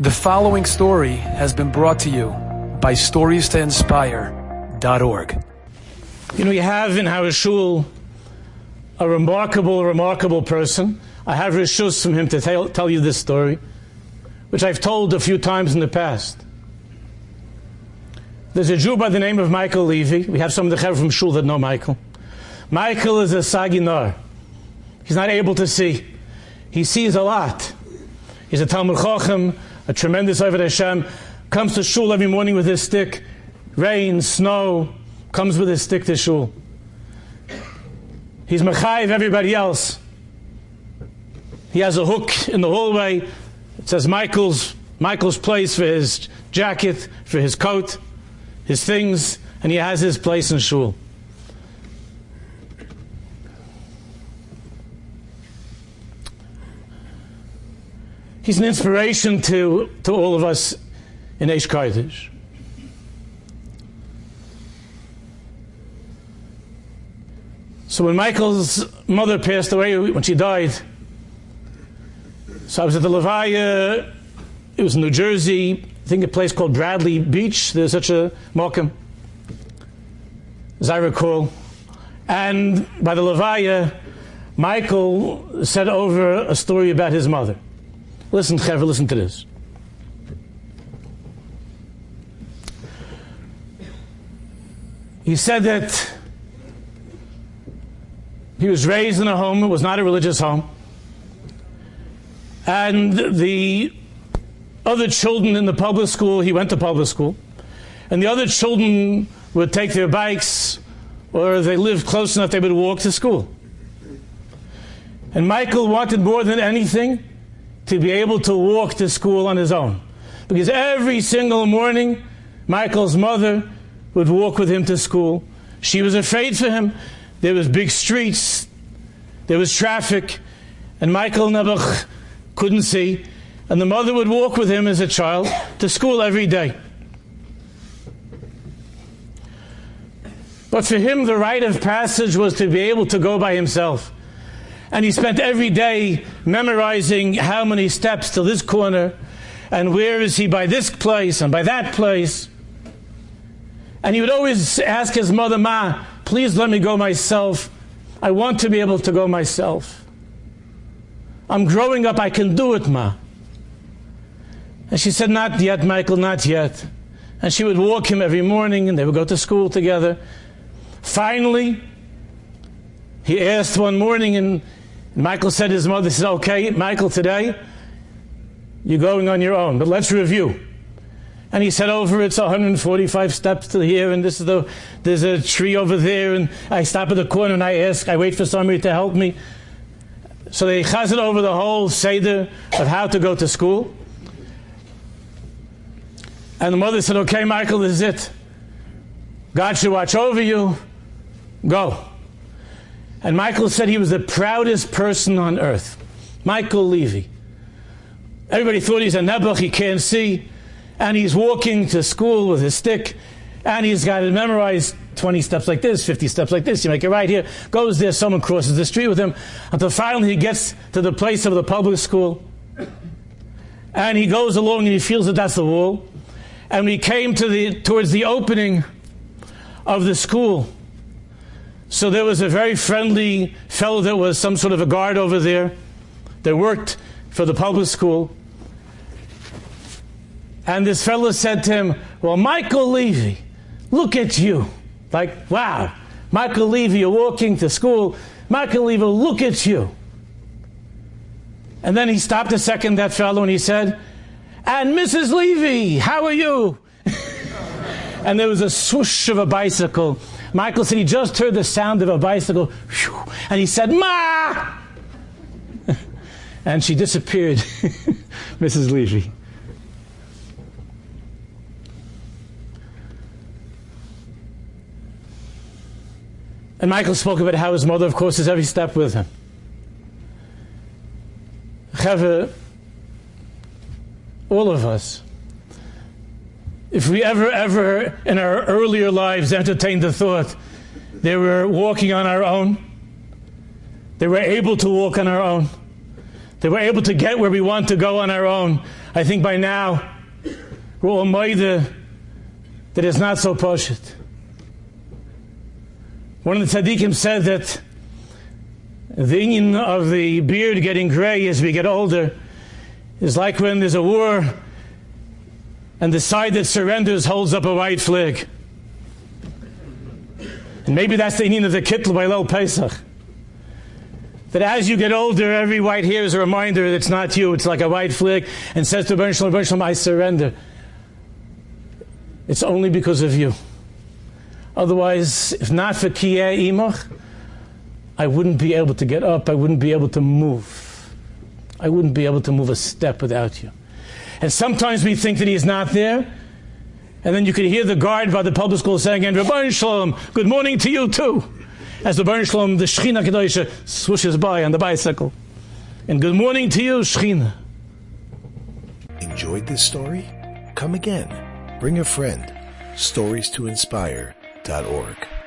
The following story has been brought to you by StoriesToInspire.org. You know, you have in our shul a remarkable, remarkable person. I have rishus from him to tell, tell you this story, which I've told a few times in the past. There's a Jew by the name of Michael Levy. We have some of the from shul that know Michael. Michael is a sagi nahor. He's not able to see. He sees a lot. He's a Talmid Chochem, a tremendous Oved Hashem, comes to shul every morning with his stick, rain, snow, comes with his stick to shul. He's Mechayiv everybody else. He has a hook in the hallway. It says Michael's, Michael's place for his jacket, for his coat, his things, and he has his place in shul. He's an inspiration to, to all of us in Aish Kodesh. So when Michael's mother passed away, when she died, so I was at the Levaya, it was in New Jersey, I think a place called Bradley Beach. There's such a Mokum, as I recall. And by the Levaya, Michael said over a story about his mother. Listen, Chaver, listen to this. He said that he was raised in a home, it was not a religious home. And the other children in the public school, he went to public school, and the other children would take their bikes, or they lived close enough they would walk to school. And Michael wanted more than anything to be able to walk to school on his own. Because every single morning, Michael's mother would walk with him to school. She was afraid for him. There was big streets, there was traffic, and Michael Nebuch couldn't see. And the mother would walk with him as a child to school every day. But for him, the rite of passage was to be able to go by himself. And he spent every day memorizing how many steps to this corner, and where is he by this place and by that place. And he would always ask his mother, Ma, please let me go myself. I want to be able to go myself. I'm growing up, I can do it, Ma. And she said, Not yet, Michael, not yet. And she would walk him every morning, and they would go to school together. Finally, he asked one morning, and Michael said to his mother, said, Okay, Michael, today you're going on your own, but let's review. And he said, Over it's 145 steps to here, and this is the there's a tree over there, and I stop at the corner and I ask, I wait for somebody to help me. So they chazed over the whole Seder of how to go to school. And the mother said, Okay, Michael, this is it. God should watch over you. Go. And Michael said he was the proudest person on earth. Michael Levy. Everybody thought he's a Nebuch, he can't see. And he's walking to school with his stick. And he's got to memorize 20 steps like this, 50 steps like this. You make it right here. Goes there, someone crosses the street with him. Until finally he gets to the place of the public school. And he goes along and he feels that that's the wall. And we came to the, towards the opening of the school, so there was a very friendly fellow that was some sort of a guard over there that worked for the public school. And this fellow said to him, Well, Michael Levy, look at you. Like, wow, Michael Levy, you're walking to school. Michael Levy, look at you. And then he stopped a second, that fellow, and he said, And Mrs. Levy, how are you? and there was a swoosh of a bicycle Michael said he just heard the sound of a bicycle, and he said, Ma! and she disappeared, Mrs. Levy. And Michael spoke about how his mother, of course, is every step with him. Cheve, all of us, if we ever, ever in our earlier lives entertained the thought they were walking on our own, they were able to walk on our own, they we're able to get where we want to go on our own. I think by now we're all that it's not so poshut. One of the tzaddikim said that the union of the beard getting gray as we get older is like when there's a war and the side that surrenders holds up a white flag. And maybe that's the meaning of the Kittel by Leil Pesach. That as you get older, every white hair is a reminder that it's not you, it's like a white flag, and says to Ben Shalom, I surrender. It's only because of you. Otherwise, if not for Kiyeh Imach, I wouldn't be able to get up, I wouldn't be able to move. I wouldn't be able to move a step without you. And sometimes we think that He is not there, and then you could hear the guard by the public school saying, and Ribbono Shel Olam, good morning to you too. As the Ribbono Shel Olam, the Shechina Kedosha, swooshes by on the bicycle. And good morning to you, Shechina. Enjoyed this story? Come again. Bring a friend. Stories to inspire.org.